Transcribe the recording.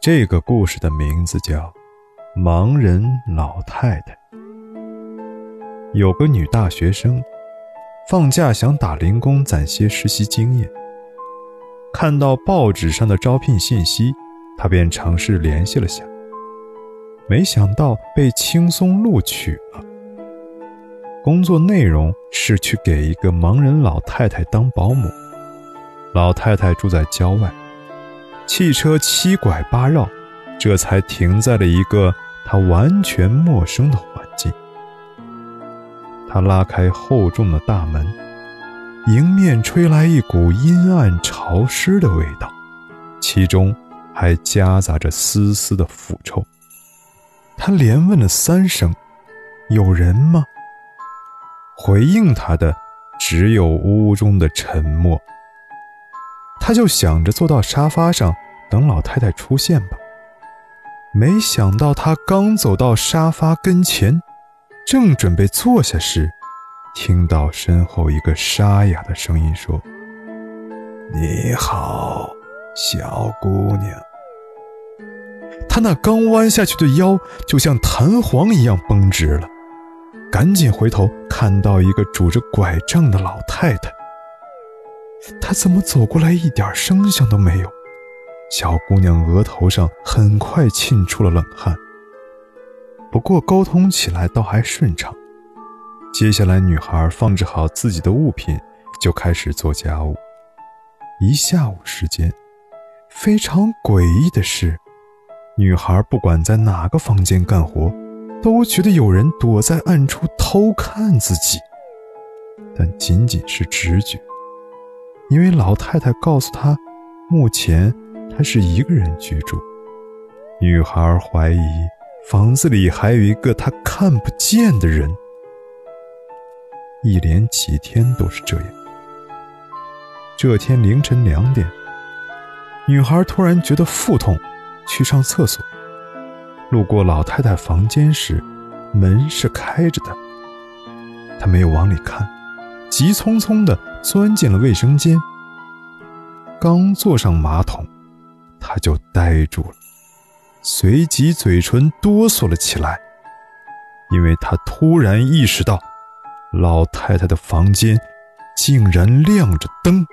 这个故事的名字叫《盲人老太太》。有个女大学生，放假想打零工攒些实习经验。看到报纸上的招聘信息，她便尝试联系了下，没想到被轻松录取了。工作内容是去给一个盲人老太太当保姆。老太太住在郊外，汽车七拐八绕，这才停在了一个他完全陌生的环境。他拉开厚重的大门，迎面吹来一股阴暗潮湿的味道，其中还夹杂着丝丝的腐臭。他连问了三声：“有人吗？”回应他的只有屋中的沉默。他就想着坐到沙发上等老太太出现吧，没想到他刚走到沙发跟前。正准备坐下时，听到身后一个沙哑的声音说：“你好，小姑娘。”他那刚弯下去的腰就像弹簧一样绷直了，赶紧回头看到一个拄着拐杖的老太太。他怎么走过来一点声响都没有？小姑娘额头上很快沁出了冷汗。不过沟通起来倒还顺畅。接下来，女孩放置好自己的物品，就开始做家务。一下午时间，非常诡异的是，女孩不管在哪个房间干活，都觉得有人躲在暗处偷看自己。但仅仅是直觉，因为老太太告诉她，目前她是一个人居住。女孩怀疑。房子里还有一个她看不见的人，一连几天都是这样。这天凌晨两点，女孩突然觉得腹痛，去上厕所。路过老太太房间时，门是开着的。她没有往里看，急匆匆地钻进了卫生间。刚坐上马桶，他就呆住了。随即，嘴唇哆嗦了起来，因为他突然意识到，老太太的房间竟然亮着灯。